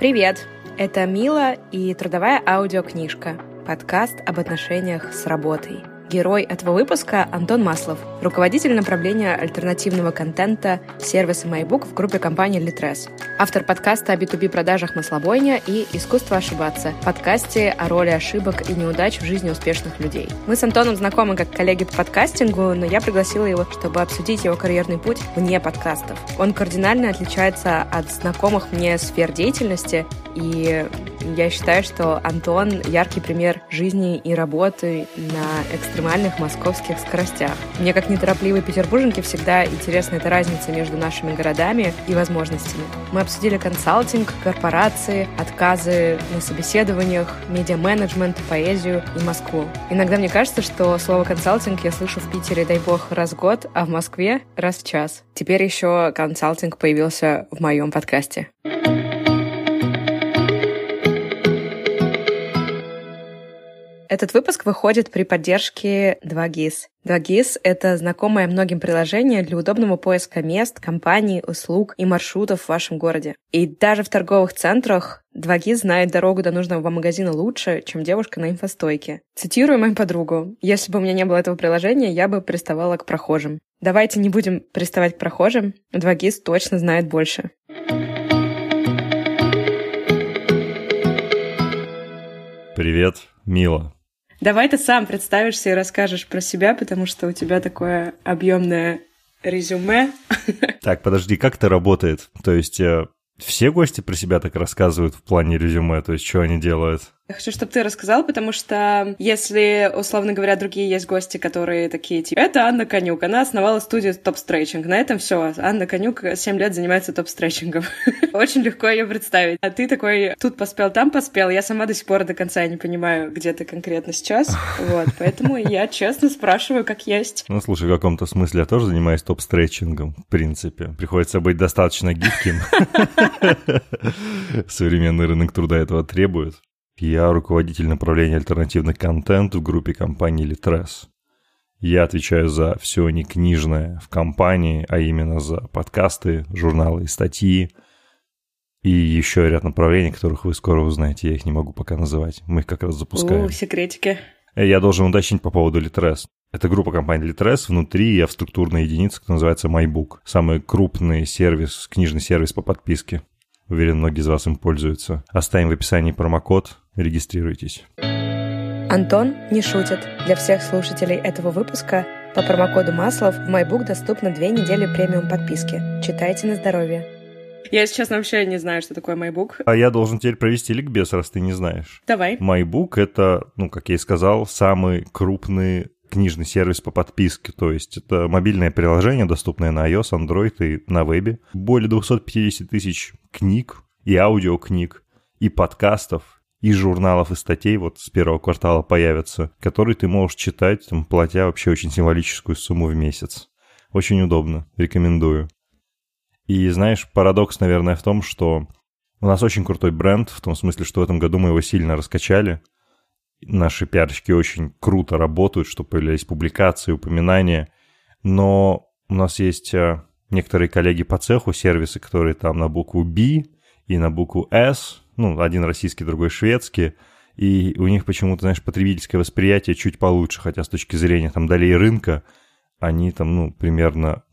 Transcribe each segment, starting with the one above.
Привет! Это Мила и трудовая аудиокнижка. Подкаст об отношениях с работой. Герой этого выпуска — Антон Маслов, руководитель направления альтернативного контента сервиса MyBook в группе компании Litres. Автор подкаста о B2B продажах «Маслобойня» и «Искусство ошибаться» — подкасте о роли ошибок и неудач в жизни успешных людей. Мы с Антоном знакомы как коллеги по подкастингу, но я пригласила его, чтобы обсудить его карьерный путь вне подкастов. Он кардинально отличается от знакомых мне сфер деятельности, и я считаю, что Антон — яркий пример жизни и работы на экстремальных московских скоростях. Мне, как неторопливой петербурженке, всегда интересна эта разница между нашими городами и возможностями. Мы обсудили консалтинг, корпорации, отказы на собеседованиях, медиа-менеджмент, поэзию и Москву. Иногда мне кажется, что слово «консалтинг» я слышу в Питере, дай бог, раз в год, а в Москве — раз в час. Теперь еще консалтинг появился в моем подкасте. Этот выпуск выходит при поддержке 2GIS. 2GIS — это знакомое многим приложение для удобного поиска мест, компаний, услуг и маршрутов в вашем городе. И даже в торговых центрах 2GIS знает дорогу до нужного вам магазина лучше, чем девушка на инфостойке. Цитирую мою подругу. «Если бы у меня не было этого приложения, я бы приставала к прохожим». Давайте не будем приставать к прохожим. 2GIS точно знает больше. Привет, Мила. Давай ты сам представишься и расскажешь про себя, потому что у тебя такое объемное резюме. Так, подожди, как это работает? То есть э, все гости про себя так рассказывают в плане резюме, то есть что они делают? Я хочу, чтобы ты рассказал, потому что если, условно говоря, другие есть гости, которые такие, типа, это Анна Конюк, она основала студию топ-стретчинг. На этом все. Анна Конюк 7 лет занимается топ-стретчингом. Очень легко ее представить. А ты такой, тут поспел, там поспел. Я сама до сих пор до конца не понимаю, где ты конкретно сейчас. Вот, поэтому я честно спрашиваю, как есть. Ну, слушай, в каком-то смысле я тоже занимаюсь топ-стретчингом, в принципе. Приходится быть достаточно гибким. Современный рынок труда этого требует. Я руководитель направления альтернативный контент в группе компании Litres. Я отвечаю за все некнижное в компании, а именно за подкасты, журналы и статьи. И еще ряд направлений, которых вы скоро узнаете. Я их не могу пока называть. Мы их как раз запускаем. У, секретики. Я должен уточнить по поводу Litres. Это группа компаний Litres. Внутри я в структурной единице, которая называется MyBook. Самый крупный сервис, книжный сервис по подписке. Уверен, многие из вас им пользуются. Оставим в описании промокод, регистрируйтесь. Антон не шутит. Для всех слушателей этого выпуска по промокоду Маслов в MyBook доступно две недели премиум подписки. Читайте на здоровье. Я, если честно, вообще не знаю, что такое MyBook. А я должен теперь провести ликбез, раз ты не знаешь. Давай. MyBook — это, ну, как я и сказал, самый крупный книжный сервис по подписке, то есть это мобильное приложение, доступное на iOS, Android и на вебе. Более 250 тысяч книг и аудиокниг, и подкастов, и журналов, и статей вот с первого квартала появятся, которые ты можешь читать, там, платя вообще очень символическую сумму в месяц. Очень удобно, рекомендую. И знаешь, парадокс, наверное, в том, что у нас очень крутой бренд, в том смысле, что в этом году мы его сильно раскачали – наши пиарщики очень круто работают, что появлялись публикации, упоминания, но у нас есть э, некоторые коллеги по цеху, сервисы, которые там на букву B и на букву S, ну, один российский, другой шведский, и у них почему-то, знаешь, потребительское восприятие чуть получше, хотя с точки зрения там долей рынка они там, ну, примерно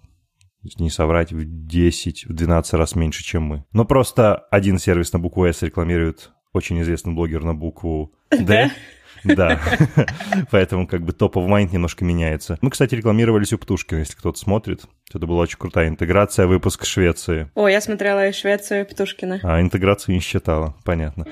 не соврать, в 10, в 12 раз меньше, чем мы. Но просто один сервис на букву S рекламирует очень известный блогер на букву D. Да, поэтому как бы топ of mind немножко меняется. Мы, кстати, рекламировались у Птушкина, если кто-то смотрит. Это была очень крутая интеграция, выпуск Швеции. О, я смотрела и Швецию, и Птушкина. А интеграцию не считала, понятно.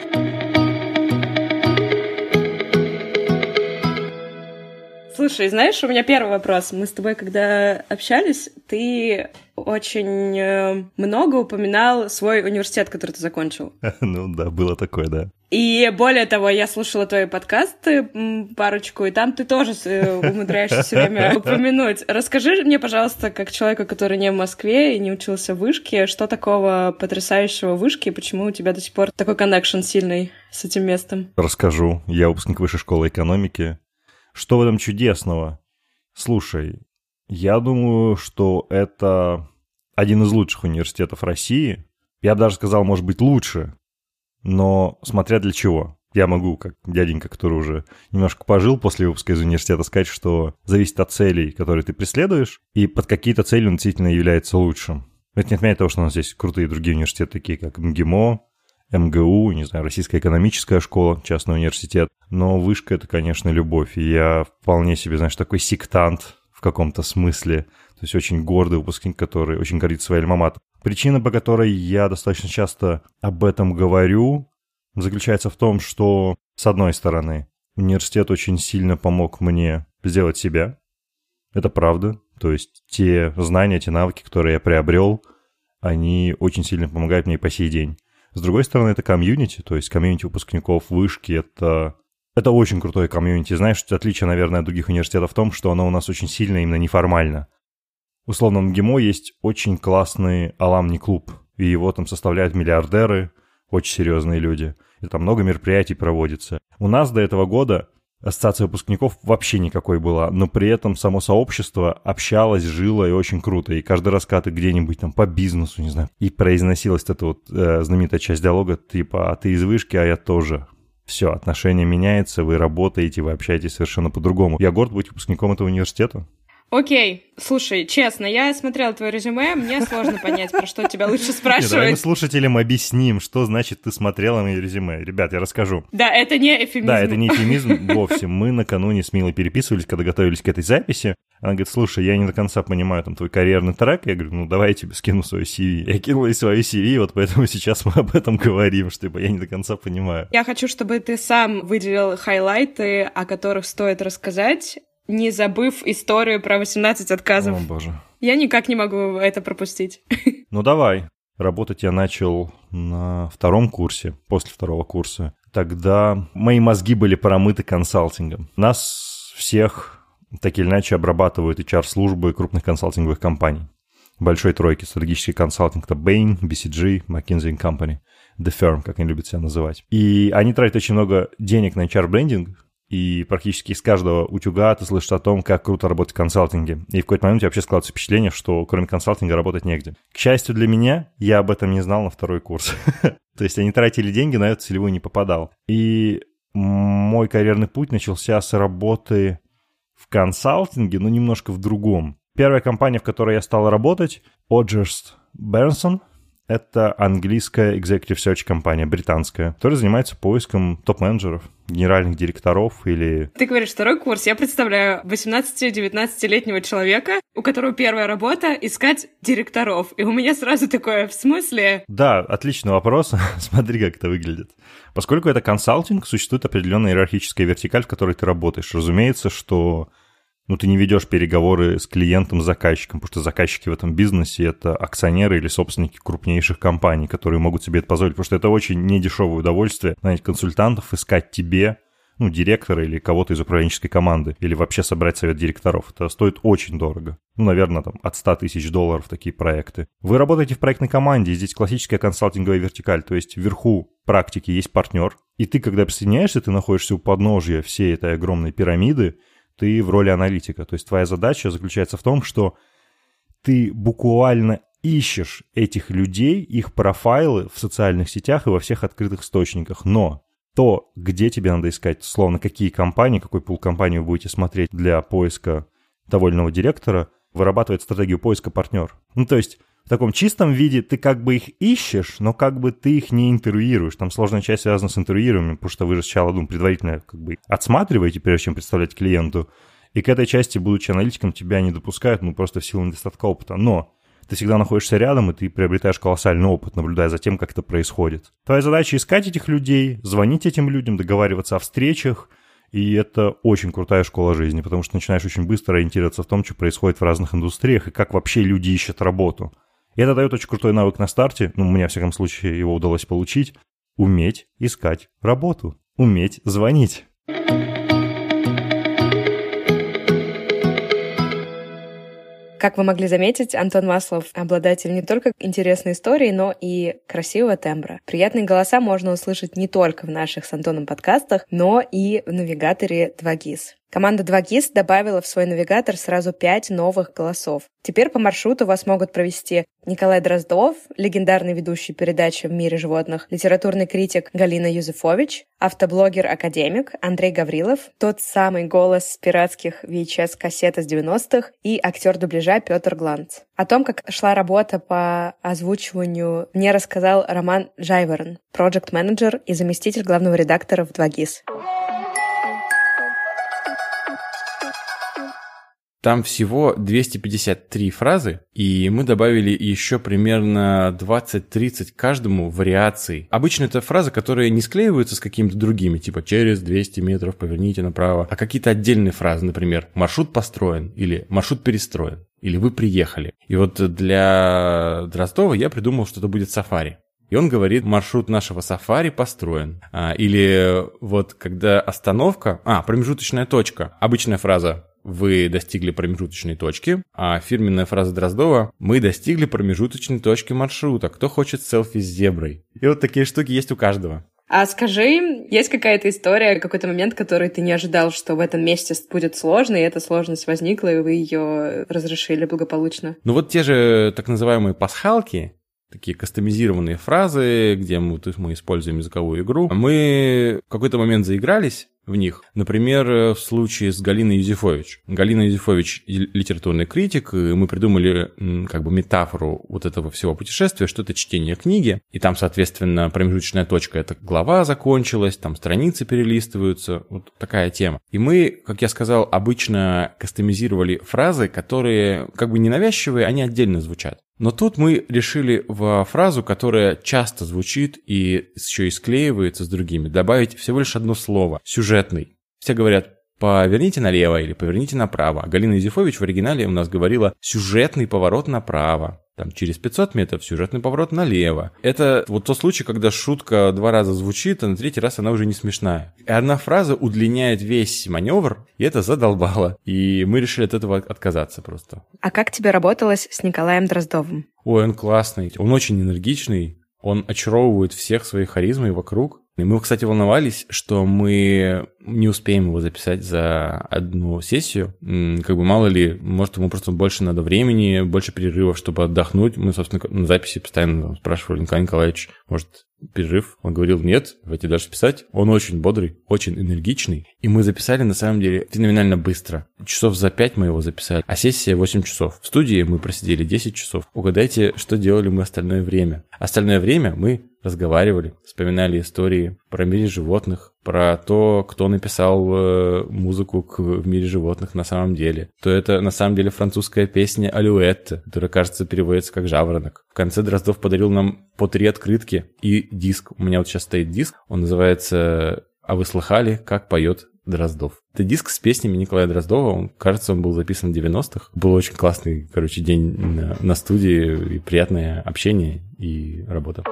Слушай, знаешь, у меня первый вопрос. Мы с тобой, когда общались, ты очень э, много упоминал свой университет, который ты закончил. Ну да, было такое, да. И более того, я слушала твои подкасты парочку, и там ты тоже э, умудряешься все время упомянуть. Расскажи мне, пожалуйста, как человека, который не в Москве и не учился в вышке, что такого потрясающего в вышке, и почему у тебя до сих пор такой коннекшн сильный с этим местом? Расскажу. Я выпускник Высшей школы экономики. Что в этом чудесного? Слушай, я думаю, что это один из лучших университетов России. Я бы даже сказал, может быть, лучше. но смотря для чего. Я могу, как дяденька, который уже немножко пожил после выпуска из университета, сказать, что зависит от целей, которые ты преследуешь, и под какие-то цели он действительно является лучшим. Это не отменяет того, что у нас здесь крутые другие университеты, такие как МГИМО, МГУ, не знаю, Российская экономическая школа, частный университет. Но вышка — это, конечно, любовь. И я вполне себе, знаешь, такой сектант в каком-то смысле. То есть очень гордый выпускник, который очень горит своей альма Причина, по которой я достаточно часто об этом говорю, заключается в том, что, с одной стороны, университет очень сильно помог мне сделать себя. Это правда. То есть те знания, те навыки, которые я приобрел, они очень сильно помогают мне и по сей день. С другой стороны, это комьюнити, то есть комьюнити выпускников вышки, это, это очень крутое комьюнити. Знаешь, отличие, наверное, от других университетов в том, что оно у нас очень сильно именно неформально. Условно, в МГИМО есть очень классный аламни клуб, и его там составляют миллиардеры, очень серьезные люди. И там много мероприятий проводится. У нас до этого года ассоциация выпускников вообще никакой была, но при этом само сообщество общалось, жило и очень круто. И каждый раз, когда ты где-нибудь там по бизнесу, не знаю, и произносилась эта вот э, знаменитая часть диалога, типа, а ты из вышки, а я тоже. Все, отношения меняются, вы работаете, вы общаетесь совершенно по-другому. Я горд быть выпускником этого университета. Окей, слушай, честно, я смотрела твое резюме, мне сложно понять, про что тебя лучше спрашивать. Давай мы слушателям объясним, что значит ты смотрела мое резюме. Ребят, я расскажу. Да, это не эфемизм. Да, это не эфемизм вовсе. Мы накануне с Милой переписывались, когда готовились к этой записи. Она говорит, слушай, я не до конца понимаю там твой карьерный трек. Я говорю, ну давай я тебе скину свой CV. Я кинул ей свою CV, вот поэтому сейчас мы об этом говорим, что типа я не до конца понимаю. Я хочу, чтобы ты сам выделил хайлайты, о которых стоит рассказать, не забыв историю про 18 отказов. О, боже. Я никак не могу это пропустить. Ну давай. Работать я начал на втором курсе, после второго курса. Тогда мои мозги были промыты консалтингом. Нас всех так или иначе обрабатывают HR-службы крупных консалтинговых компаний. Большой тройки стратегический консалтинг — это Bain, BCG, McKinsey Company, The Firm, как они любят себя называть. И они тратят очень много денег на HR-брендинг, и практически из каждого утюга ты слышишь о том, как круто работать в консалтинге. И в какой-то момент у тебя вообще складывается впечатление, что кроме консалтинга работать негде. К счастью для меня, я об этом не знал на второй курс. То есть они тратили деньги, на эту целевую не попадал. И мой карьерный путь начался с работы в консалтинге, но немножко в другом. Первая компания, в которой я стал работать, Odgers Бернсон — это английская executive search компания, британская, которая занимается поиском топ-менеджеров, генеральных директоров или... Ты говоришь второй курс. Я представляю 18-19-летнего человека, у которого первая работа — искать директоров. И у меня сразу такое, в смысле? Да, отличный вопрос. Смотри, как это выглядит. Поскольку это консалтинг, существует определенная иерархическая вертикаль, в которой ты работаешь. Разумеется, что ну, ты не ведешь переговоры с клиентом, заказчиком, потому что заказчики в этом бизнесе — это акционеры или собственники крупнейших компаний, которые могут себе это позволить, потому что это очень недешевое удовольствие нанять консультантов, искать тебе, ну, директора или кого-то из управленческой команды, или вообще собрать совет директоров. Это стоит очень дорого. Ну, наверное, там от 100 тысяч долларов такие проекты. Вы работаете в проектной команде, и здесь классическая консалтинговая вертикаль, то есть вверху практики есть партнер, и ты, когда присоединяешься, ты находишься у подножия всей этой огромной пирамиды, ты в роли аналитика. То есть твоя задача заключается в том, что ты буквально ищешь этих людей, их профайлы в социальных сетях и во всех открытых источниках. Но то, где тебе надо искать, словно какие компании, какой пул компаний вы будете смотреть для поиска иного директора, вырабатывает стратегию поиска партнер. Ну, то есть в таком чистом виде ты как бы их ищешь, но как бы ты их не интервьюируешь. Там сложная часть связана с интервьюированием, потому что вы же сначала, ну, предварительно как бы отсматриваете, прежде чем представлять клиенту. И к этой части, будучи аналитиком, тебя не допускают, ну, просто в силу недостатка опыта. Но ты всегда находишься рядом, и ты приобретаешь колоссальный опыт, наблюдая за тем, как это происходит. Твоя задача искать этих людей, звонить этим людям, договариваться о встречах, и это очень крутая школа жизни, потому что начинаешь очень быстро ориентироваться в том, что происходит в разных индустриях, и как вообще люди ищут работу. И это дает очень крутой навык на старте, ну, мне, во всяком случае, его удалось получить, уметь искать работу, уметь звонить. Как вы могли заметить, Антон Маслов — обладатель не только интересной истории, но и красивого тембра. Приятные голоса можно услышать не только в наших с Антоном подкастах, но и в навигаторе 2GIS. Команда 2GIS добавила в свой навигатор сразу пять новых голосов. Теперь по маршруту вас могут провести Николай Дроздов, легендарный ведущий передачи «В мире животных», литературный критик Галина Юзефович, автоблогер-академик Андрей Гаврилов, тот самый голос с пиратских VHS-кассет из 90-х и актер дубляжа Петр Гланц. О том, как шла работа по озвучиванию, мне рассказал Роман Жайворон, проект-менеджер и заместитель главного редактора в 2GIS. Там всего 253 фразы, и мы добавили еще примерно 20-30 каждому вариаций. Обычно это фразы, которые не склеиваются с какими-то другими, типа «через 200 метров поверните направо», а какие-то отдельные фразы, например «маршрут построен» или «маршрут перестроен» или «вы приехали». И вот для Дроздова я придумал, что это будет сафари. И он говорит, маршрут нашего сафари построен. А, или вот когда остановка, а, промежуточная точка. Обычная фраза вы достигли промежуточной точки, а фирменная фраза Дроздова «Мы достигли промежуточной точки маршрута. Кто хочет селфи с зеброй?» И вот такие штуки есть у каждого. А скажи, есть какая-то история, какой-то момент, который ты не ожидал, что в этом месте будет сложно, и эта сложность возникла, и вы ее разрешили благополучно? Ну вот те же так называемые пасхалки, такие кастомизированные фразы, где мы, мы используем языковую игру. Мы в какой-то момент заигрались, в них. Например, э, в случае с Галиной Юзефович. Галина Юзефович – литературный критик, и мы придумали как бы метафору вот этого всего путешествия, что это чтение книги, и там, соответственно, промежуточная точка – это глава закончилась, там страницы перелистываются, вот такая тема. И мы, как я сказал, обычно кастомизировали фразы, которые как бы ненавязчивые, они отдельно звучат. Но тут мы решили в фразу, которая часто звучит и еще и склеивается с другими, добавить всего лишь одно слово – сюжетный. Все говорят поверните налево или поверните направо. А Галина Юзефович в оригинале у нас говорила сюжетный поворот направо. Там через 500 метров сюжетный поворот налево. Это вот тот случай, когда шутка два раза звучит, а на третий раз она уже не смешная. И одна фраза удлиняет весь маневр, и это задолбало. И мы решили от этого отказаться просто. А как тебе работалось с Николаем Дроздовым? Ой, он классный. Он очень энергичный. Он очаровывает всех своей харизмой вокруг. И мы, кстати, волновались, что мы не успеем его записать за одну сессию. Как бы мало ли, может, ему просто больше надо времени, больше перерывов, чтобы отдохнуть. Мы, собственно, на записи постоянно спрашивали Николай Николаевич, может, перерыв? Он говорил, нет, давайте дальше писать. Он очень бодрый, очень энергичный. И мы записали, на самом деле, феноменально быстро. Часов за пять мы его записали, а сессия 8 часов. В студии мы просидели 10 часов. Угадайте, что делали мы остальное время. Остальное время мы разговаривали, вспоминали истории про мире животных, про то, кто написал э, музыку к «В мире животных» на самом деле, то это на самом деле французская песня «Алюэтта», которая, кажется, переводится как «Жаворонок». В конце Дроздов подарил нам по три открытки и диск. У меня вот сейчас стоит диск, он называется «А вы слыхали, как поет Дроздов. Это диск с песнями Николая Дроздова. Он, кажется, он был записан в 90-х. Был очень классный, короче, день на, на студии и приятное общение и работа.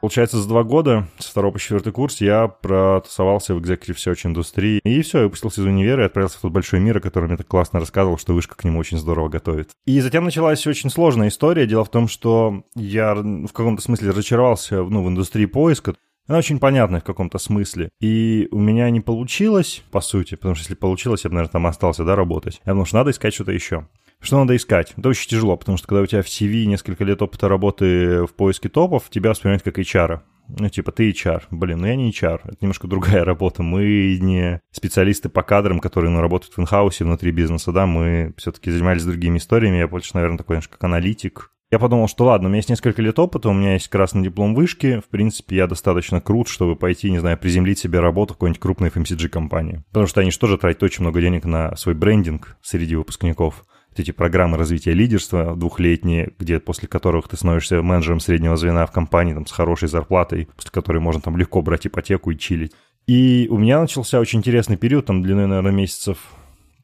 Получается, за два года, с второго по четвертый курс, я протусовался в Executive Search индустрии. И все, я выпустился из универа и отправился в тот большой мир, о котором мне так классно рассказывал, что вышка к нему очень здорово готовит. И затем началась очень сложная история. Дело в том, что я в каком-то смысле разочаровался ну, в индустрии поиска. Она очень понятная в каком-то смысле. И у меня не получилось, по сути, потому что если получилось, я бы, наверное, там остался, да, работать. Я думал, что надо искать что-то еще. Что надо искать? Это очень тяжело, потому что когда у тебя в CV несколько лет опыта работы в поиске топов, тебя воспринимают как HR. Ну, типа, ты HR. Блин, ну я не HR. Это немножко другая работа. Мы не специалисты по кадрам, которые ну, работают в инхаусе внутри бизнеса, да, мы все-таки занимались другими историями. Я больше, наверное, такой немножко как аналитик. Я подумал, что ладно, у меня есть несколько лет опыта, у меня есть красный диплом вышки, в принципе, я достаточно крут, чтобы пойти, не знаю, приземлить себе работу в какой-нибудь крупной FMCG-компании. Потому что они же тоже тратят очень много денег на свой брендинг среди выпускников эти программы развития лидерства двухлетние, где после которых ты становишься менеджером среднего звена в компании там, с хорошей зарплатой, после которой можно там легко брать ипотеку и чилить. И у меня начался очень интересный период, там длиной, наверное, месяцев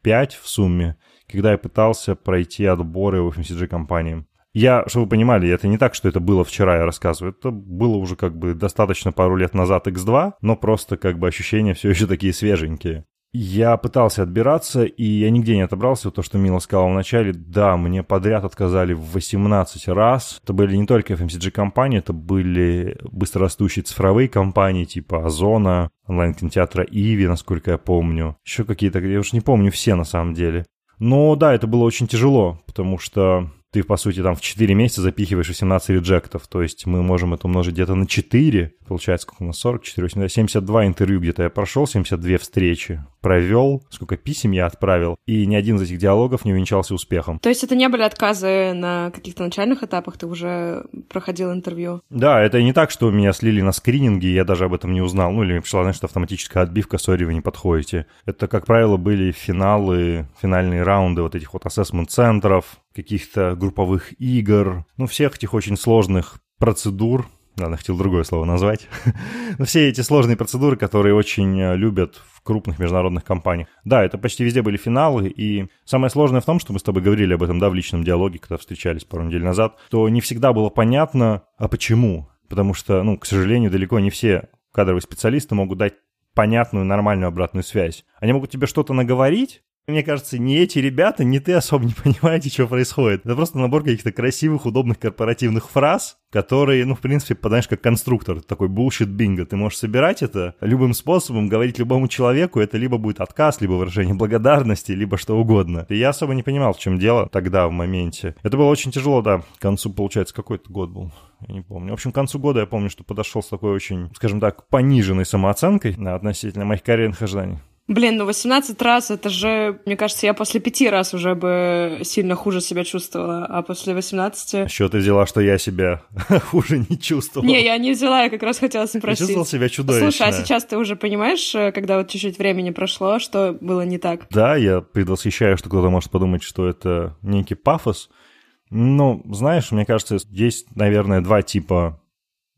5 в сумме, когда я пытался пройти отборы в FMCG-компаниям. Я, чтобы вы понимали, это не так, что это было вчера, я рассказываю. Это было уже как бы достаточно пару лет назад X2, но просто как бы ощущения все еще такие свеженькие. Я пытался отбираться, и я нигде не отобрался. То, что Мила сказала вначале, да, мне подряд отказали в 18 раз. Это были не только FMCG-компании, это были быстрорастущие цифровые компании типа Озона, онлайн-кинотеатра Иви, насколько я помню. Еще какие-то, я уж не помню все на самом деле. Но да, это было очень тяжело, потому что ты, по сути, там в 4 месяца запихиваешь 18 реджектов. То есть мы можем это умножить где-то на 4. Получается, сколько у нас? 44, 80, 72 интервью где-то я прошел, 72 встречи провел, сколько писем я отправил, и ни один из этих диалогов не увенчался успехом. То есть это не были отказы на каких-то начальных этапах, ты уже проходил интервью? Да, это не так, что меня слили на скрининге, я даже об этом не узнал. Ну, или мне пришла, знаешь, автоматическая отбивка, сори, вы не подходите. Это, как правило, были финалы, финальные раунды вот этих вот ассессмент-центров, каких-то групповых игр, ну, всех этих очень сложных процедур, Ладно, хотел другое слово назвать. Но все эти сложные процедуры, которые очень э, любят в крупных международных компаниях. Да, это почти везде были финалы, и самое сложное в том, что мы с тобой говорили об этом, да, в личном диалоге, когда встречались пару недель назад, то не всегда было понятно, а почему. Потому что, ну, к сожалению, далеко не все кадровые специалисты могут дать понятную, нормальную обратную связь. Они могут тебе что-то наговорить, мне кажется, не эти ребята, не ты особо не понимаете, что происходит. Это просто набор каких-то красивых, удобных корпоративных фраз, которые, ну, в принципе, подаешь как конструктор, такой bullshit бинго. Ты можешь собирать это любым способом, говорить любому человеку, это либо будет отказ, либо выражение благодарности, либо что угодно. И я особо не понимал, в чем дело тогда, в моменте. Это было очень тяжело, да. К концу, получается, какой-то год был я не помню. В общем, к концу года я помню, что подошел с такой очень, скажем так, пониженной самооценкой да, относительно моих карьерных ожиданий. Блин, ну 18 раз, это же, мне кажется, я после пяти раз уже бы сильно хуже себя чувствовала, а после 18... Что ты взяла, что я себя хуже не чувствовала? Не, я не взяла, я как раз хотела спросить. Я чувствовал себя чудовищно. Слушай, а сейчас ты уже понимаешь, э, когда вот чуть-чуть времени прошло, что было не так? Да, я предвосхищаю, что кто-то может подумать, что это некий пафос. Ну, знаешь, мне кажется, есть, наверное, два типа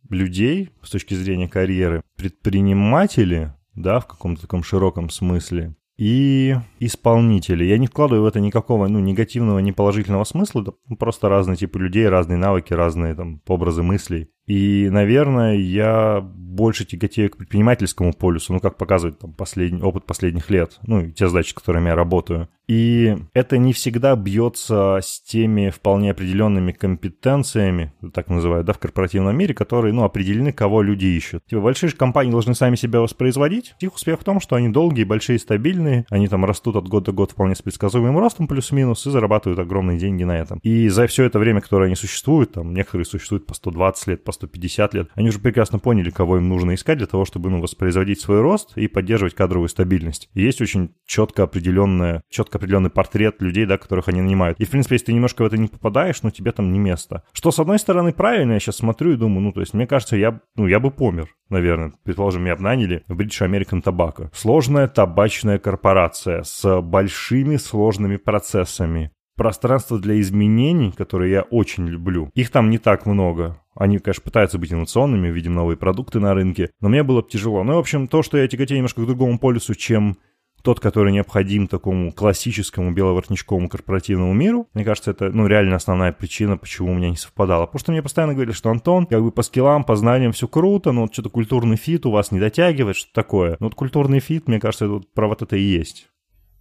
людей с точки зрения карьеры. Предприниматели, да, в каком-то таком широком смысле, и исполнители. Я не вкладываю в это никакого ну, негативного, ни положительного смысла, да, просто разные типы людей, разные навыки, разные там образы мыслей. И, наверное, я больше тяготею к предпринимательскому полюсу, ну, как показывает там, последний, опыт последних лет, ну, и те задачи, которыми я работаю. И это не всегда бьется с теми вполне определенными компетенциями, так называют, да, в корпоративном мире, которые, ну, определены, кого люди ищут. Типа, большие же компании должны сами себя воспроизводить. Их успех в том, что они долгие, большие, стабильные, они там растут от года до года вполне с предсказуемым ростом плюс-минус и зарабатывают огромные деньги на этом. И за все это время, которое они существуют, там, некоторые существуют по 120 лет, по 150 лет, они уже прекрасно поняли, кого им нужно искать для того, чтобы, ну, воспроизводить свой рост и поддерживать кадровую стабильность. Есть очень четко определенная, четко определенный портрет людей, да, которых они нанимают. И, в принципе, если ты немножко в это не попадаешь, ну, тебе там не место. Что, с одной стороны, правильно, я сейчас смотрю и думаю, ну, то есть, мне кажется, я, ну, я бы помер, наверное. Предположим, меня бы наняли в British American Tobacco. Сложная табачная корпорация с большими сложными процессами пространство для изменений, которые я очень люблю, их там не так много. Они, конечно, пытаются быть инновационными, видим новые продукты на рынке, но мне было бы тяжело. Ну, в общем, то, что я тяготею немножко к другому полюсу, чем тот, который необходим такому классическому беловоротничковому корпоративному миру. Мне кажется, это, ну, реально основная причина, почему у меня не совпадало. Потому что мне постоянно говорили, что Антон, как бы по скиллам, по знаниям все круто, но вот что-то культурный fit у вас не дотягивает, что такое. Ну, вот культурный fit, мне кажется, это вот про вот это и есть.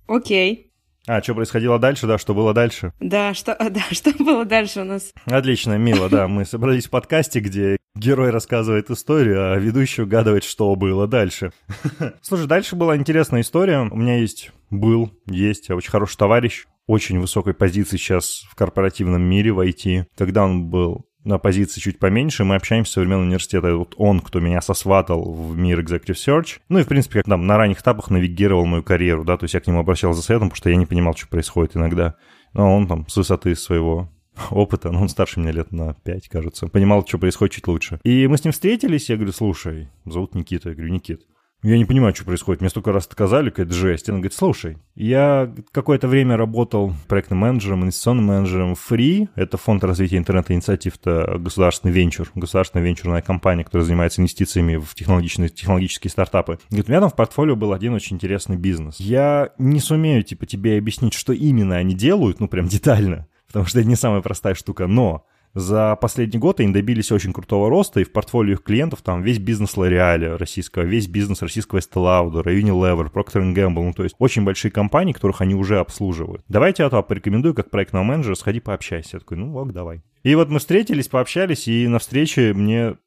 Окей. А, что происходило дальше, да, что было дальше? Да, что, да, что было дальше у нас? Отлично, мило, да. Мы собрались в подкасте, где герой рассказывает историю, а ведущий угадывает, что было дальше. Слушай, дальше была интересная история. У меня есть, был, есть очень хороший товарищ, очень высокой позиции сейчас в корпоративном мире в IT. Когда он был на позиции чуть поменьше, мы общаемся с современным университетом. Вот он, кто меня сосватал в мир Executive Search. Ну и, в принципе, как там на ранних этапах навигировал мою карьеру, да, то есть я к нему обращался за советом, потому что я не понимал, что происходит иногда. Но он там с высоты своего опыта, ну, он старше меня лет на 5, кажется, понимал, что происходит чуть лучше. И мы с ним встретились, я говорю, слушай, зовут Никита, я говорю, Никит, я не понимаю, что происходит. Мне столько раз отказали, какая-то жесть. Он говорит, слушай, я какое-то время работал проектным менеджером, инвестиционным менеджером Free. Это фонд развития интернет-инициатив, это государственный венчур, государственная венчурная компания, которая занимается инвестициями в технологичные, технологические стартапы. Говорит, у меня там в портфолио был один очень интересный бизнес. Я не сумею, типа, тебе объяснить, что именно они делают, ну, прям детально, потому что это не самая простая штука, но За последний год они добились очень крутого роста, и в портфолио их клиентов там весь бизнес L'Oreal российского, весь бизнес российского Estee Lauder, Unilever, Procter Gamble, ну то есть очень большие компании, которых они уже обслуживают. Давайте я тебя порекомендую как проектного менеджера, сходи пообщайся. Я такой, ну ок, давай. И вот мы встретились, пообщались, и на встрече мне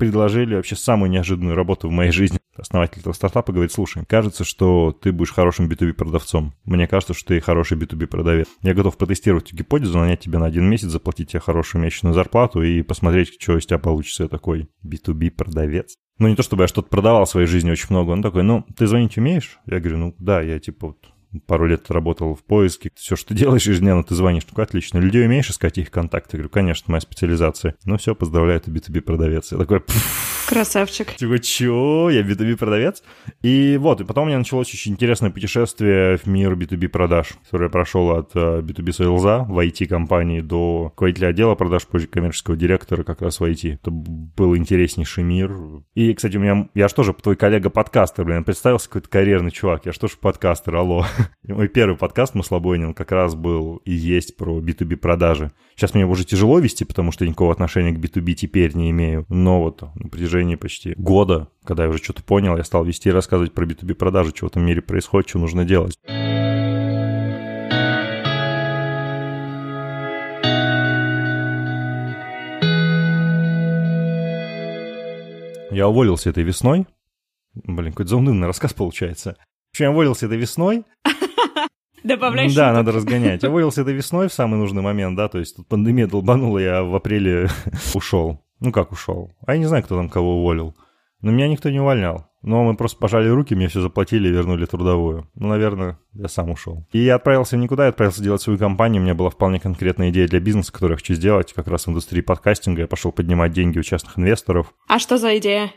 предложили вообще самую неожиданную работу в моей жизни. Основатель этого стартапа говорит, слушай, кажется, что ты будешь хорошим B2B продавцом. Мне кажется, что ты хороший B2B продавец. Я готов протестировать гипотезу, нанять тебя на один месяц, заплатить тебе хорошую месячную зарплату и посмотреть, что из тебя получится. Я такой B2B продавец. Ну, не то чтобы я что-то продавал в своей жизни очень много. Он такой, ну, ты звонить умеешь? Я говорю, ну, да, я типа вот пару лет работал в поиске, все, что ты делаешь ежедневно, ты звонишь. Ну, отлично. Людей умеешь искать их контакты? Я говорю, конечно, моя специализация. Ну, все, поздравляю, ты B2B продавец. Я такой, Красавчик. Типа, чё? Я B2B продавец? И вот, и потом у меня началось очень интересное путешествие в мир B2B продаж, которое я прошел от B2B э, Sales в IT-компании до руководителя отдела продаж, позже коммерческого директора как раз в IT. Это был интереснейший мир. И, кстати, у меня, я же тоже твой коллега-подкастер, блин, представился какой-то карьерный чувак, я же тоже подкастер, алло. Мой первый подкаст «Маслобойнин» как раз был и есть про B2B продажи. Сейчас мне уже тяжело вести, потому что никакого отношения к B2B теперь не имею. Но вот на протяжении почти года, когда я уже что-то понял, я стал вести и рассказывать про B2B продажи, что в этом мире происходит, что нужно делать. Я уволился этой весной. Блин, какой-то заунывный рассказ получается. В общем, я уволился этой весной. Добавляешь Да, надо разгонять. Я уволился этой весной в самый нужный момент, да, то есть тут пандемия долбанула, я в апреле ушел. Ну как ушел? А я не знаю, кто там кого уволил. Но меня никто не увольнял. Но мы просто пожали руки, мне все заплатили и вернули трудовую. Ну, наверное, я сам ушел. И я отправился никуда, я отправился делать свою компанию. У меня была вполне конкретная идея для бизнеса, которую я хочу сделать как раз в индустрии подкастинга. Я пошел поднимать деньги у частных инвесторов. А что за идея?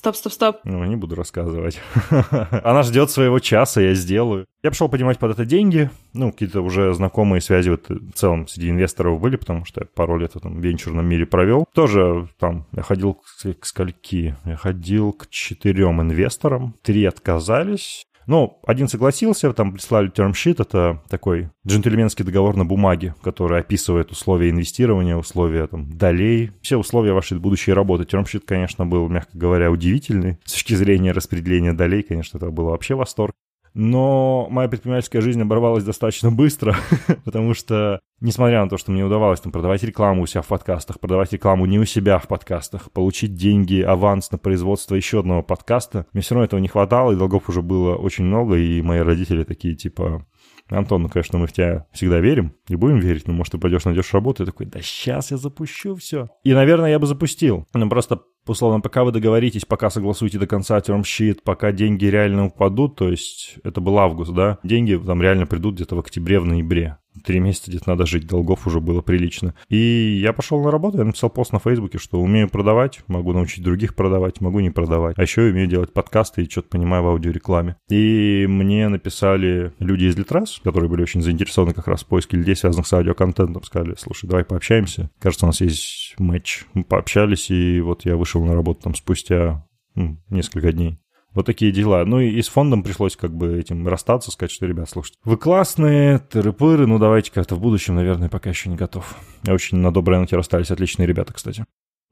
Стоп, стоп, стоп. Ну, не буду рассказывать. Она ждет своего часа, я сделаю. Я пошел поднимать под это деньги. Ну, какие-то уже знакомые связи вот в целом среди инвесторов были, потому что я пару лет в этом венчурном мире провел. Тоже там я ходил к, к скольки? Я ходил к четырем инвесторам. Три отказались. Ну, один согласился, там прислали термшит, это такой джентльменский договор на бумаге, который описывает условия инвестирования, условия там долей, все условия вашей будущей работы. Термшит, конечно, был, мягко говоря, удивительный. С точки зрения распределения долей, конечно, это было вообще восторг. Но моя предпринимательская жизнь оборвалась достаточно быстро, потому что, несмотря на то, что мне удавалось там, продавать рекламу у себя в подкастах, продавать рекламу не у себя в подкастах, получить деньги, аванс на производство еще одного подкаста, мне все равно этого не хватало, и долгов уже было очень много, и мои родители такие, типа, Антон, ну, конечно, мы в тебя всегда верим и будем верить, но, может, ты пойдешь, найдешь работу, и такой, да сейчас я запущу все. И, наверное, я бы запустил. Ну, просто условно, пока вы договоритесь, пока согласуете до конца термщит, пока деньги реально упадут, то есть это был август, да, деньги там реально придут где-то в октябре, в ноябре. Три месяца где-то надо жить, долгов уже было прилично. И я пошел на работу, я написал пост на Фейсбуке, что умею продавать, могу научить других продавать, могу не продавать. А еще умею делать подкасты и что-то понимаю в аудиорекламе. И мне написали люди из Литрес, которые были очень заинтересованы как раз в поиске людей, связанных с аудиоконтентом. Сказали, слушай, давай пообщаемся. Кажется, у нас есть матч. Мы пообщались, и вот я вышел на работу там спустя несколько дней. Вот такие дела. Ну и, с фондом пришлось как бы этим расстаться, сказать, что, ребят, слушайте, вы классные, тыры-пыры, ну давайте как-то в будущем, наверное, пока еще не готов. Я очень на доброй ноте расстались, отличные ребята, кстати.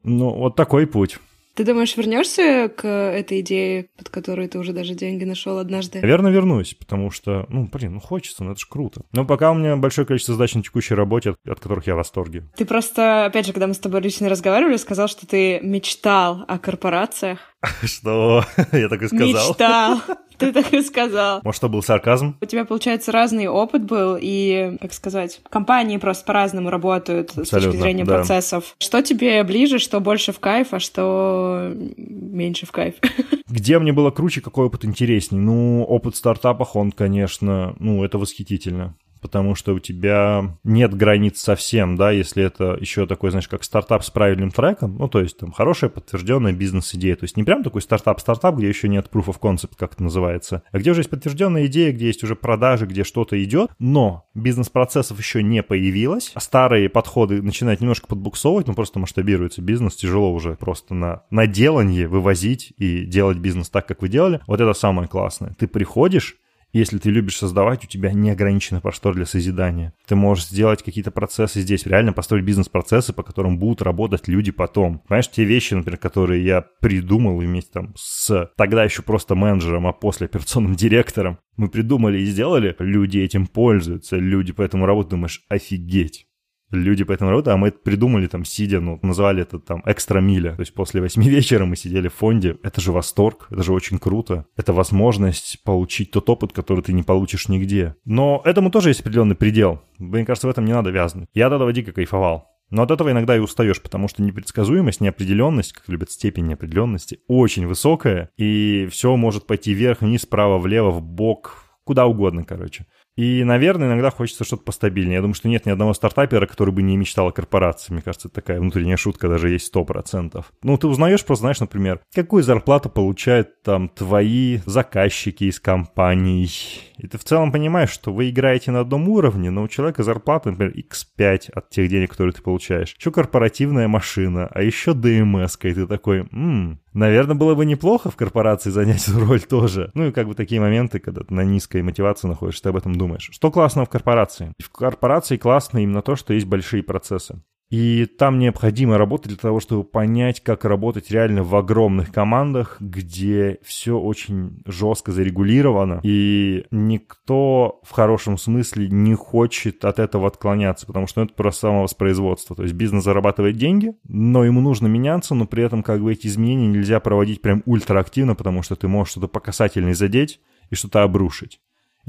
Ну, вот такой путь. Ты думаешь, вернешься к этой идее, под которой ты уже даже деньги нашел однажды? Наверное, вернусь, потому что, ну, блин, ну хочется, ну это же круто. Но пока у меня большое количество задач на текущей работе, от, от которых я в восторге. Ты просто, опять же, когда мы с тобой лично разговаривали, сказал, что ты мечтал о корпорациях. Что? Я так и сказал. Мечтал. Ты так и сказал. Может, это был сарказм? У тебя, получается, разный опыт был, и, как сказать, компании просто по-разному работают Абсолютно, с точки зрения да. процессов. Что тебе ближе, что больше в кайф, а что меньше в кайф? Где мне было круче, какой опыт интересней? Ну, опыт в стартапах, он, конечно, ну, это восхитительно потому что у тебя нет границ совсем, да, если это еще такой, знаешь, как стартап с правильным треком, ну, то есть там хорошая подтвержденная бизнес-идея, то есть не прям такой стартап-стартап, где еще нет proof of concept, как это называется, а где уже есть подтвержденная идея, где есть уже продажи, где что-то идет, но бизнес-процессов еще не появилось, старые подходы начинают немножко подбуксовывать, ну, просто масштабируется бизнес, тяжело уже просто на, на деланье вывозить и делать бизнес так, как вы делали, вот это самое классное. Ты приходишь, Если ты любишь создавать, у тебя неограниченный простор для созидания. Ты можешь сделать какие-то процессы здесь, реально построить бизнес-процессы, по которым будут работать люди потом. Понимаешь, те вещи, например, которые я придумал вместе там с тогда еще просто менеджером, а после операционным директором, мы придумали и сделали, люди этим пользуются, люди поэтому работают, думаешь, офигеть люди по этому работают, а мы это придумали там сидя, ну, называли это там экстра миля. То есть после восьми вечера мы сидели в фонде. Это же восторг, это же очень круто. Это возможность получить тот опыт, который ты не получишь нигде. Но этому тоже есть определенный предел. Мне кажется, в этом не надо вязнуть. Я от этого дико кайфовал. Но от этого иногда и устаешь, потому что непредсказуемость, неопределенность, как любят степень неопределенности, очень высокая, и все может пойти вверх, вниз, справа, влево, в бок, куда угодно, короче. И, наверное, иногда хочется что-то постабильнее. Я думаю, что нет ни одного стартапера, который бы не мечтал о корпорации. Мне кажется, такая внутренняя шутка даже есть 100%. Ну, ты узнаешь просто, знаешь, например, какую зарплату получают там твои заказчики из компаний. И ты в целом понимаешь, что вы играете на одном уровне, но у человека зарплата, например, x5 от тех денег, которые ты получаешь. Еще корпоративная машина, а еще ДМС, и ты такой, м Наверное, было бы неплохо в корпорации занять эту роль тоже. Ну и как бы такие моменты, когда ты на низкой мотивации находишься, ты об этом думаешь. Что классно в корпорации? В корпорации классно именно то, что есть большие процессы. И там необходимо работать для того, чтобы понять, как работать реально в огромных командах, где все очень жестко зарегулировано, и никто в хорошем смысле не хочет от этого отклоняться, потому что это просто самовоспроизводство. То есть бизнес зарабатывает деньги, но ему нужно меняться, но при этом как бы эти изменения нельзя проводить прям ультраактивно, потому что ты можешь что-то по касательной задеть и что-то обрушить.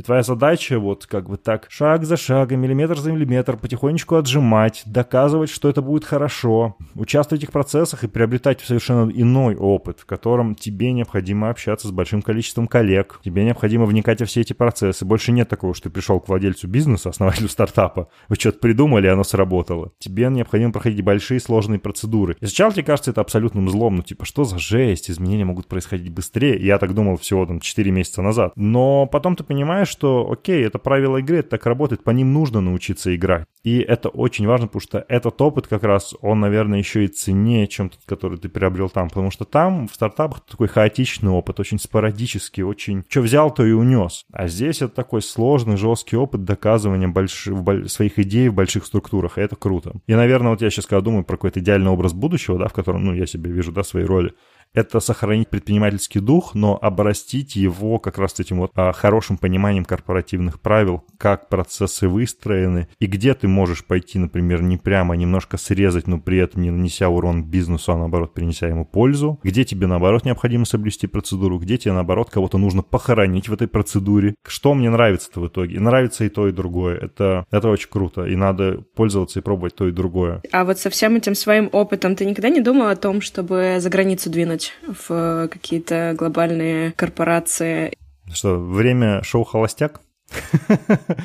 И твоя задача вот как бы так шаг за шагом, миллиметр за миллиметр потихонечку отжимать, доказывать, что это будет хорошо, участвовать в этих процессах и приобретать совершенно иной опыт, в котором тебе необходимо общаться с большим количеством коллег, тебе необходимо вникать во все эти процессы. Больше нет такого, что ты пришел к владельцу бизнеса, основателю стартапа, вы что-то придумали, оно сработало. Тебе необходимо проходить большие сложные процедуры. И сначала тебе кажется это абсолютным злом, ну типа что за жесть, изменения могут происходить быстрее. Я так думал всего там 4 месяца назад. Но потом ты понимаешь, что, окей, это правила игры, это так работает, по ним нужно научиться играть. И это очень важно, потому что этот опыт как раз, он, наверное, еще и ценнее, чем тот, который ты приобрел там. Потому что там, в стартапах, такой хаотичный опыт, очень спорадический, очень... Что взял, то и унес. А здесь это такой сложный, жесткий опыт доказывания больш... своих идей в больших структурах, и это круто. И, наверное, вот я сейчас, когда думаю про какой-то идеальный образ будущего, да, в котором, ну, я себе вижу, да, свои роли, это сохранить предпринимательский дух, но обрастить его как раз этим вот а, хорошим пониманием корпоративных правил, как процессы выстроены, и где ты можешь пойти, например, не прямо, а немножко срезать, но при этом не нанеся урон бизнесу, а наоборот принеся ему пользу, где тебе наоборот необходимо соблюсти процедуру, где тебе наоборот кого-то нужно похоронить в этой процедуре. Что мне нравится-то в итоге? Нравится и то, и другое. Это, это очень круто, и надо пользоваться и пробовать то и другое. А вот со всем этим своим опытом ты никогда не думал о том, чтобы за границу двинуть? Засунуть в какие-то глобальные корпорации. Что, время шоу «Холостяк»?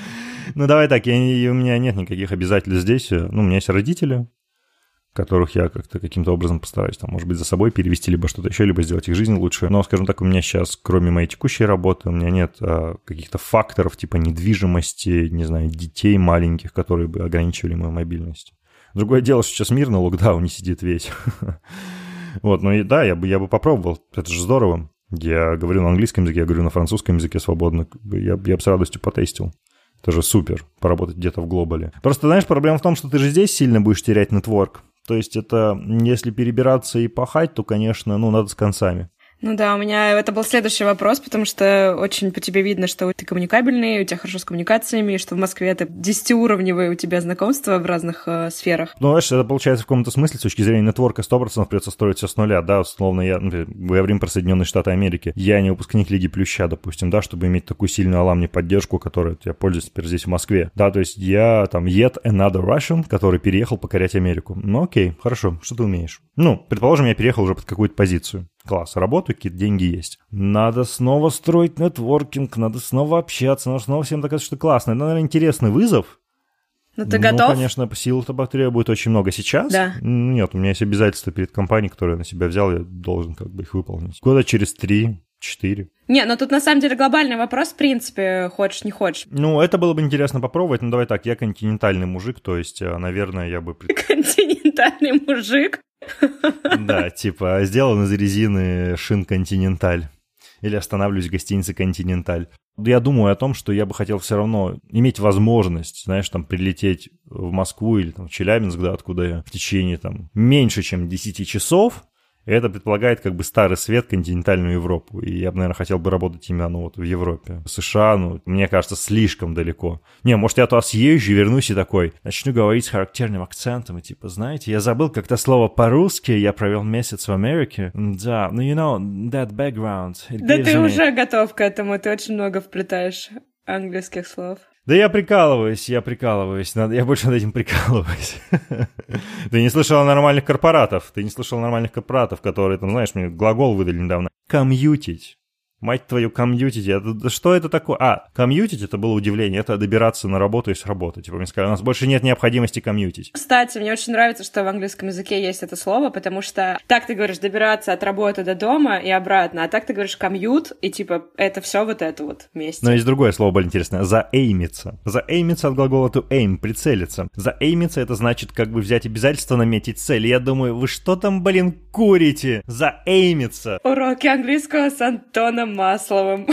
Ну, давай так, я, у меня нет никаких обязательств здесь. Ну, у меня есть родители, которых я как-то каким-то образом постараюсь, там, может быть, за собой перевести, либо что-то еще, либо сделать их жизнь лучше. Но, скажем так, у меня сейчас, кроме моей текущей работы, у меня нет а, каких-то факторов типа недвижимости, не знаю, детей маленьких, которые бы ограничивали мою мобильность. Другое дело, что сейчас мир на локдауне сидит весь. Вот, ну и да, я бы, я бы попробовал, это же здорово. Я говорю на английском языке, я говорю на французском языке свободно. Я, я бы с радостью потестил. Это же супер, поработать где-то в глобале. Просто, знаешь, проблема в том, что ты же здесь сильно будешь терять нетворк. То есть это, если перебираться и пахать, то, конечно, ну, надо с концами. Ну да, у меня это был следующий вопрос, потому что очень по тебе видно, что ты коммуникабельный, у тебя хорошо с коммуникациями, что в Москве это десятиуровневые у тебя знакомства в разных э, сферах. Ну, знаешь, это получается в каком-то смысле, с точки зрения нетворка 100% придется строить все с нуля, да, условно, я, например, говорим про Соединенные Штаты Америки, я не выпускник Лиги Плюща, допустим, да, чтобы иметь такую сильную аламни поддержку, которой я пользуюсь теперь здесь в Москве, да, то есть я там yet another Russian, который переехал покорять Америку. Ну, окей, хорошо, что ты умеешь? Ну, предположим, я переехал уже под какую-то позицию. Класс, работаю, какие-то деньги есть. Надо снова строить нетворкинг, надо снова общаться, надо снова всем доказать, что классно. Это, наверное, интересный вызов. Ну, ты готов? Ну, конечно, сил-то будет очень много сейчас. Да. Нет, у меня есть обязательства перед компанией, которую я на себя взял, я должен как бы их выполнить. Года через три, четыре. Не, но тут на самом деле глобальный вопрос, в принципе, хочешь, не хочешь. Ну, это было бы интересно попробовать, но давай так, я континентальный мужик, то есть, э, наверное, я бы... Континентальный мужик? Да, типа, сделан из резины шин Континенталь. Или останавливаюсь в гостинице Континенталь. Я думаю о том, что я бы хотел все равно иметь возможность, знаешь, там прилететь в Москву или там, в Челябинск, да, откуда я в течение там меньше, чем 10 часов, это предполагает как бы старый свет, континентальную Европу. И я бы, наверное, хотел бы работать именно ну, вот в Европе. США, ну, мне кажется, слишком далеко. Не, может, я туда съезжу, вернусь и такой, начну говорить с характерным акцентом. И типа, знаете, я забыл как-то слово по-русски, я провел месяц в Америке. Да, ну, you know, that background. Да ты me... уже готов к этому, ты очень много вплетаешь английских слов. Да я прикалываюсь, я прикалываюсь. Надо, я больше над этим прикалываюсь. Ты не слышал нормальных корпоратов. Ты не слышал нормальных корпоратов, которые, там, знаешь, мне глагол выдали недавно. Комьютить. Мать твою, комьютить, это, что это такое? А, комьютить это было удивление, это добираться на работу и с работы. Типа мне сказали, у нас больше нет необходимости комьютить. Кстати, мне очень нравится, что в английском языке есть это слово, потому что так ты говоришь добираться от работы до дома и обратно, а так ты говоришь комьют, и типа это все вот это вот вместе. Но есть другое слово более интересное. Заэймиться. Заэймиться от глагола to aim, прицелиться. Заэймиться это значит как бы взять обязательство наметить цель. И я думаю, вы что там, блин, курите? Заэймиться. Уроки английского с Антоном Масловым.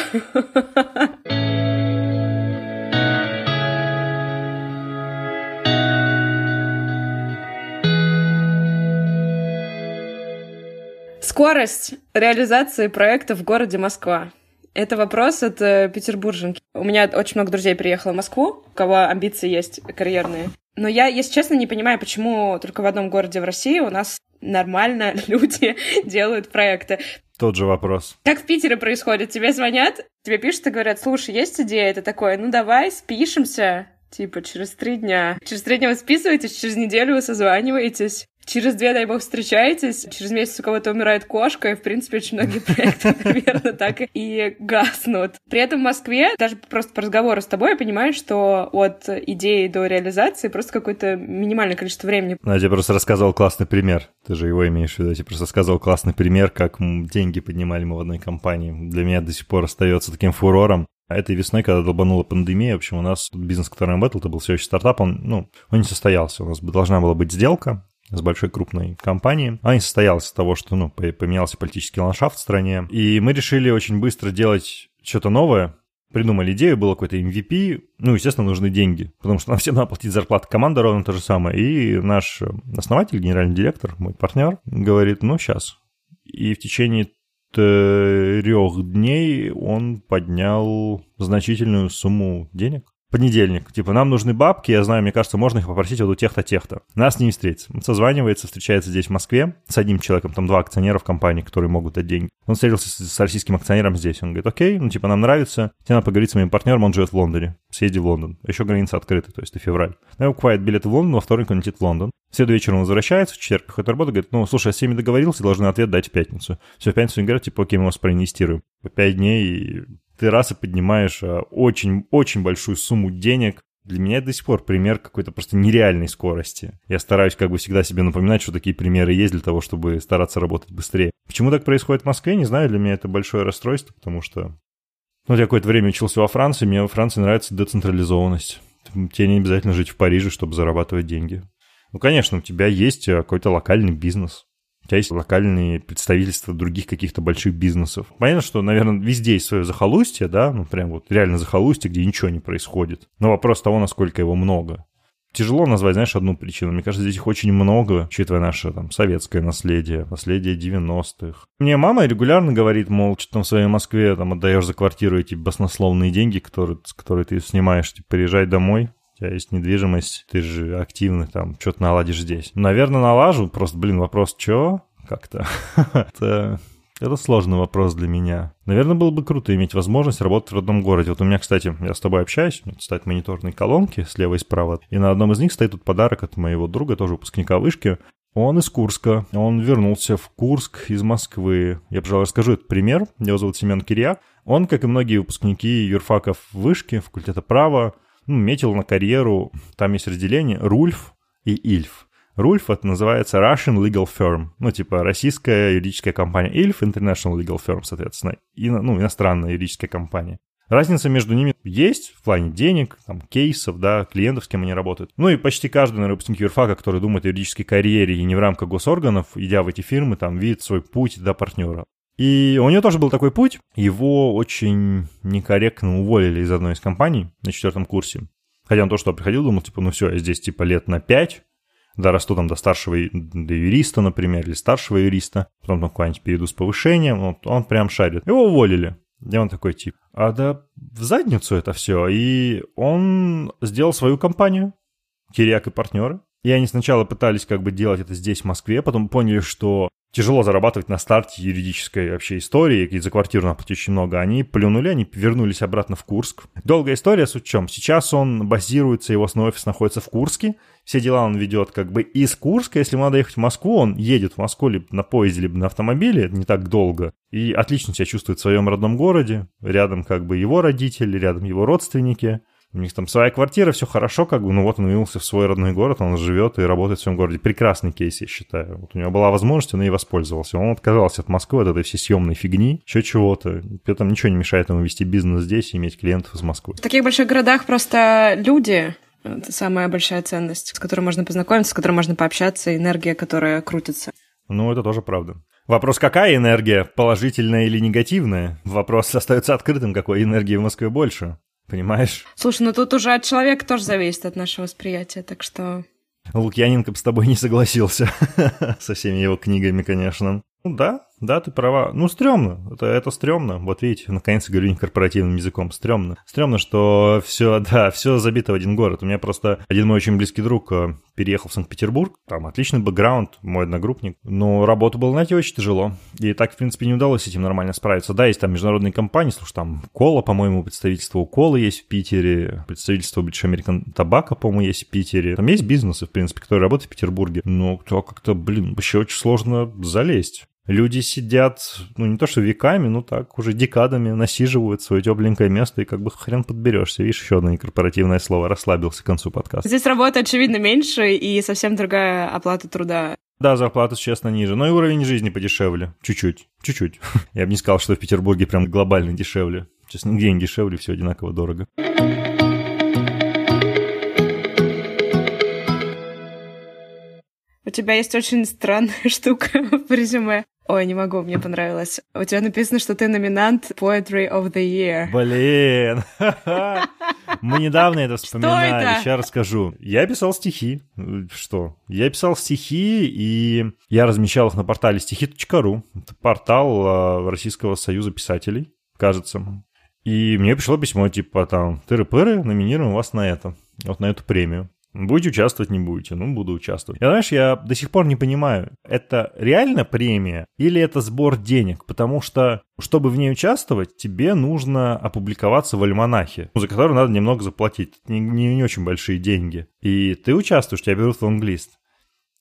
Скорость реализации проекта в городе Москва. Это вопрос от э, петербурженки. У меня очень много друзей приехало в Москву, у кого амбиции есть карьерные. Но я, если честно, не понимаю, почему только в одном городе в России у нас нормально люди делают проекты. Тот же вопрос. Как в Питере происходит? Тебе звонят, тебе пишут и говорят, слушай, есть идея? Это такое, ну давай спишемся, типа через три дня. Через три дня вы списываетесь, через неделю вы созваниваетесь. Через две, дай бог, встречаетесь, через месяц у кого-то умирает кошка, и, в принципе, очень многие проекты примерно так и гаснут. При этом в Москве, даже просто по разговору с тобой, я понимаю, что от идеи до реализации просто какое-то минимальное количество времени. Ну, я тебе просто рассказывал классный пример. Ты же его имеешь в виду. Я тебе просто рассказывал классный пример, как деньги поднимали мы в одной компании. Для меня до сих пор остается таким фурором. А этой весной, когда долбанула пандемия, в общем, у нас бизнес, который я это был все еще стартап, он, ну, он не состоялся. У нас должна была быть сделка, с большой крупной компанией. Она не состоялась из того, что ну, поменялся политический ландшафт в стране. И мы решили очень быстро делать что-то новое, придумали идею, было какой-то MVP, ну, естественно, нужны деньги, потому что нам всем надо платить зарплату, команда ровно то же самое. И наш основатель, генеральный директор, мой партнер, говорит, ну, сейчас. И в течение трех дней он поднял значительную сумму денег понедельник. Типа, нам нужны бабки, я знаю, мне кажется, можно их попросить вот у тех-то, тех-то. Нас не встретится. Он созванивается, встречается здесь в Москве с одним человеком, там два акционера в компании, которые могут дать деньги. Он встретился с, с российским акционером здесь. Он говорит, окей, ну, типа, нам нравится, тебе надо поговорить с моим партнером, он живет в Лондоне. Съезди в Лондон. Еще граница открыта, то есть это февраль. Ну, его покупает билеты в Лондон, во вторник он летит в Лондон. В среду вечером он возвращается, в четверг приходит работа, говорит, ну, слушай, я с всеми договорился, должны ответ дать в пятницу. Все, в пятницу они говорят, типа, окей, мы вас проинвестируем. Пять дней ты раз и поднимаешь очень-очень а, большую сумму денег. Для меня это до сих пор пример какой-то просто нереальной скорости. Я стараюсь как бы всегда себе напоминать, что такие примеры есть для того, чтобы стараться работать быстрее. Почему так происходит в Москве, не знаю, для меня это большое расстройство, потому что... Ну, я какое-то время учился во Франции, мне во Франции нравится децентрализованность. Тебе не обязательно жить в Париже, чтобы зарабатывать деньги. Ну, конечно, у тебя есть а, какой-то локальный бизнес. У тебя есть локальные представительства других каких-то больших бизнесов. Понятно, что, наверное, везде есть свое захолустье, да, ну прям вот реально захолустье, где ничего не происходит. Но вопрос того, насколько его много. Тяжело назвать, знаешь, одну причину. Мне кажется, здесь их очень много, учитывая наше там советское наследие, наследие 90-х. Мне мама регулярно говорит, мол, что там в своей Москве там отдаешь за квартиру эти баснословные деньги, которые, которые ты снимаешь, типа, приезжай домой, тебя есть недвижимость, ты же активный там, что-то наладишь здесь. Наверное, налажу, просто, блин, вопрос, что? Как-то. это, это сложный вопрос для меня. Наверное, было бы круто иметь возможность работать в родном городе. Вот у меня, кстати, я с тобой общаюсь, у стоят мониторные колонки слева и справа, и на одном из них стоит тут подарок от моего друга, тоже выпускника вышки. Он из Курска. Он вернулся в Курск из Москвы. Я, пожалуй, расскажу этот пример. Его зовут Семен Кирьяк. Он, как и многие выпускники юрфаков вышки, факультета права, ну, метил на карьеру, там есть разделение, Рульф и Ильф. Рульф это называется Russian Legal Firm, ну, типа российская юридическая компания. Ильф International Legal Firm, соответственно, и, ну, иностранная юридическая компания. Разница между ними есть в плане денег, там, кейсов, да, клиентов, с кем они работают. Ну и почти каждый, наверное, выпускник юрфака, который думает о юридической карьере и не в рамках госорганов, идя в эти фирмы, там, видит свой путь до партнера. И у него тоже был такой путь. Его очень некорректно уволили из одной из компаний на четвертом курсе. Хотя он то, что приходил, думал, типа, ну все, я здесь типа лет на пять, дорасту там до старшего, до юриста, например, или старшего юриста, потом там куда-нибудь перейду с повышением, вот он прям шарит. Его уволили. И он такой тип, а да в задницу это все. И он сделал свою компанию, Кириак и партнеры. И они сначала пытались как бы делать это здесь, в Москве, потом поняли, что тяжело зарабатывать на старте юридической вообще истории, и за квартиру надо платить очень много. Они плюнули, они вернулись обратно в Курск. Долгая история, суть в чем? Сейчас он базируется, его основной офис находится в Курске. Все дела он ведет как бы из Курска. Если ему надо ехать в Москву, он едет в Москву либо на поезде, либо на автомобиле, не так долго. И отлично себя чувствует в своем родном городе. Рядом как бы его родители, рядом его родственники. У них там своя квартира, все хорошо, как бы, ну вот он вернулся в свой родной город, он живет и работает в своем городе. Прекрасный кейс, я считаю. Вот у него была возможность, он и воспользовался. Он отказался от Москвы, от этой всей съемной фигни, еще чего-то. При этом ничего не мешает ему вести бизнес здесь и иметь клиентов из Москвы. В таких больших городах просто люди, это самая большая ценность, с которой можно познакомиться, с которой можно пообщаться, энергия, которая крутится. Ну, это тоже правда. Вопрос, какая энергия, положительная или негативная? Вопрос остается открытым, какой энергии в Москве больше. Понимаешь? Слушай, ну тут уже от человека тоже зависит от нашего восприятия, так что... Лукьяненко бы с тобой не согласился со всеми его книгами, конечно. Ну да, да, ты права. Ну, стрёмно. Это, это стрёмно. Вот видите, наконец говорю не корпоративным языком. Стрёмно. Стрёмно, что все, да, все забито в один город. У меня просто один мой очень близкий друг э, переехал в Санкт-Петербург. Там отличный бэкграунд, мой одногруппник. Но работу было найти очень тяжело. И так, в принципе, не удалось с этим нормально справиться. Да, есть там международные компании, слушай, там Кола, по-моему, представительство у Колы есть в Питере, представительство British American Tobacco, по-моему, есть в Питере. Там есть бизнесы, в принципе, которые работают в Петербурге. Но как-то, блин, вообще очень сложно залезть. Люди сидят, ну не то что веками, ну так, уже декадами насиживают свое тепленькое место, и как бы хрен подберешься. Видишь, еще одно некорпоративное слово, расслабился к концу подкаста. Здесь работа, очевидно, меньше и совсем другая оплата труда. Да, зарплата, честно, ниже, но и уровень жизни подешевле. Чуть-чуть, чуть-чуть. Я бы не сказал, что в Петербурге прям глобально дешевле. Сейчас нигде не дешевле, все одинаково дорого. Тебя есть очень странная штука в резюме. Ой, не могу, мне понравилось. У тебя написано, что ты номинант Poetry of the Year. Блин! Мы недавно это вспоминали, сейчас расскажу. Я писал стихи. Что? Я писал стихи, и я размещал их на портале стихи.ру. Это портал а, Российского союза писателей, кажется. И мне пришло письмо, типа, там, тыры-пыры, номинируем вас на это, вот на эту премию. Будете участвовать, не будете. Ну, буду участвовать. Я, знаешь, я до сих пор не понимаю, это реально премия или это сбор денег? Потому что, чтобы в ней участвовать, тебе нужно опубликоваться в альманахе, за который надо немного заплатить. Не, не, не очень большие деньги. И ты участвуешь, тебя берут в лонглист.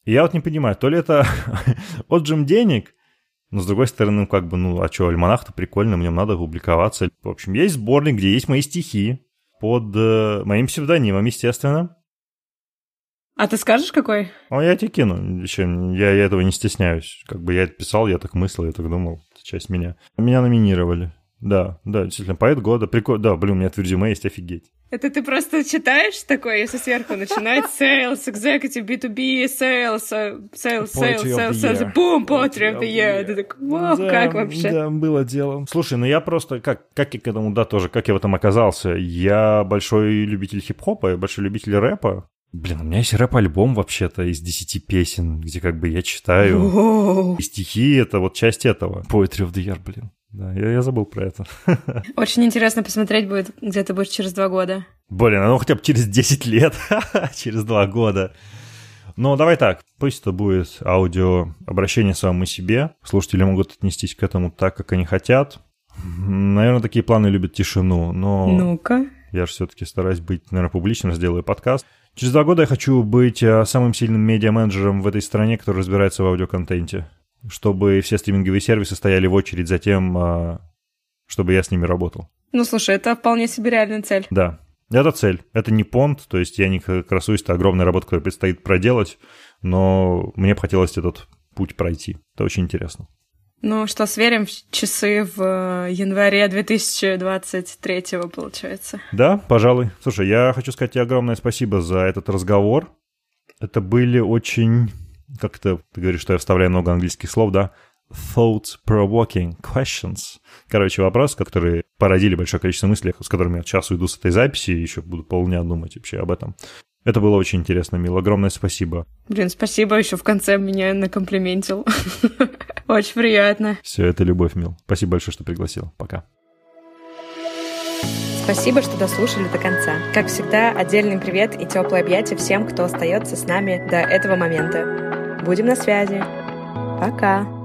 И я вот не понимаю, то ли это отжим денег, но с другой стороны, как бы, ну, а что, альманах-то прикольно, мне надо публиковаться. В общем, есть сборник, где есть мои стихи под э, моим псевдонимом, естественно. А ты скажешь, какой? Ну, я тебе кину. Еще, я, я этого не стесняюсь. Как бы я это писал, я так мыслил, я так думал. Это часть меня. Меня номинировали. Да, да, действительно, поэт года. Прикольно. Да, блин, у меня это в резюме есть, офигеть. Это ты просто читаешь такое, если сверху начинает sales, executive, B2B, sales, sales, sales, sales, sales, boom, poetry of the year. Ты такой, вау, как вообще? Да, было дело. Слушай, ну я просто, как, как я к этому, да, тоже, как я в этом оказался. Я большой любитель хип-хопа, большой любитель рэпа. Блин, у меня есть рэп-альбом вообще-то из 10 песен, где как бы я читаю. Воу. И стихи — это вот часть этого. Poetry of the Year, блин. Да, я, я забыл про это. Очень интересно посмотреть будет, где ты будешь через два года. Блин, ну хотя бы через 10 лет, через два года. Но давай так, пусть это будет аудио обращение самому себе. Слушатели могут отнестись к этому так, как они хотят. Наверное, такие планы любят тишину, но... Ну-ка. Я же все-таки стараюсь быть, наверное, публичным, сделаю подкаст. Через два года я хочу быть э, самым сильным медиа-менеджером в этой стране, который разбирается в аудиоконтенте, чтобы все стриминговые сервисы стояли в очередь за тем, э, чтобы я с ними работал. Ну, слушай, это вполне себе реальная цель. Да, это цель. Это не понт, то есть я не красуюсь, это огромная работа, которая предстоит проделать, но мне бы хотелось этот путь пройти. Это очень интересно. Ну что, сверим часы в э, январе 2023 получается. Да, пожалуй. Слушай, я хочу сказать тебе огромное спасибо за этот разговор. Это были очень... Как это, ты говоришь, что я вставляю много английских слов, да? thought-provoking questions. Короче, вопрос, которые породили большое количество мыслей, с которыми я сейчас уйду с этой записи, и еще буду полдня думать вообще об этом. Это было очень интересно, Мил. Огромное спасибо. Блин, спасибо, еще в конце меня накомплиментил. Очень приятно. Все, это любовь, Мил. Спасибо большое, что пригласил. Пока. Спасибо, что дослушали до конца. Как всегда, отдельный привет и теплое объятие всем, кто остается с нами до этого момента. Будем на связи. Пока.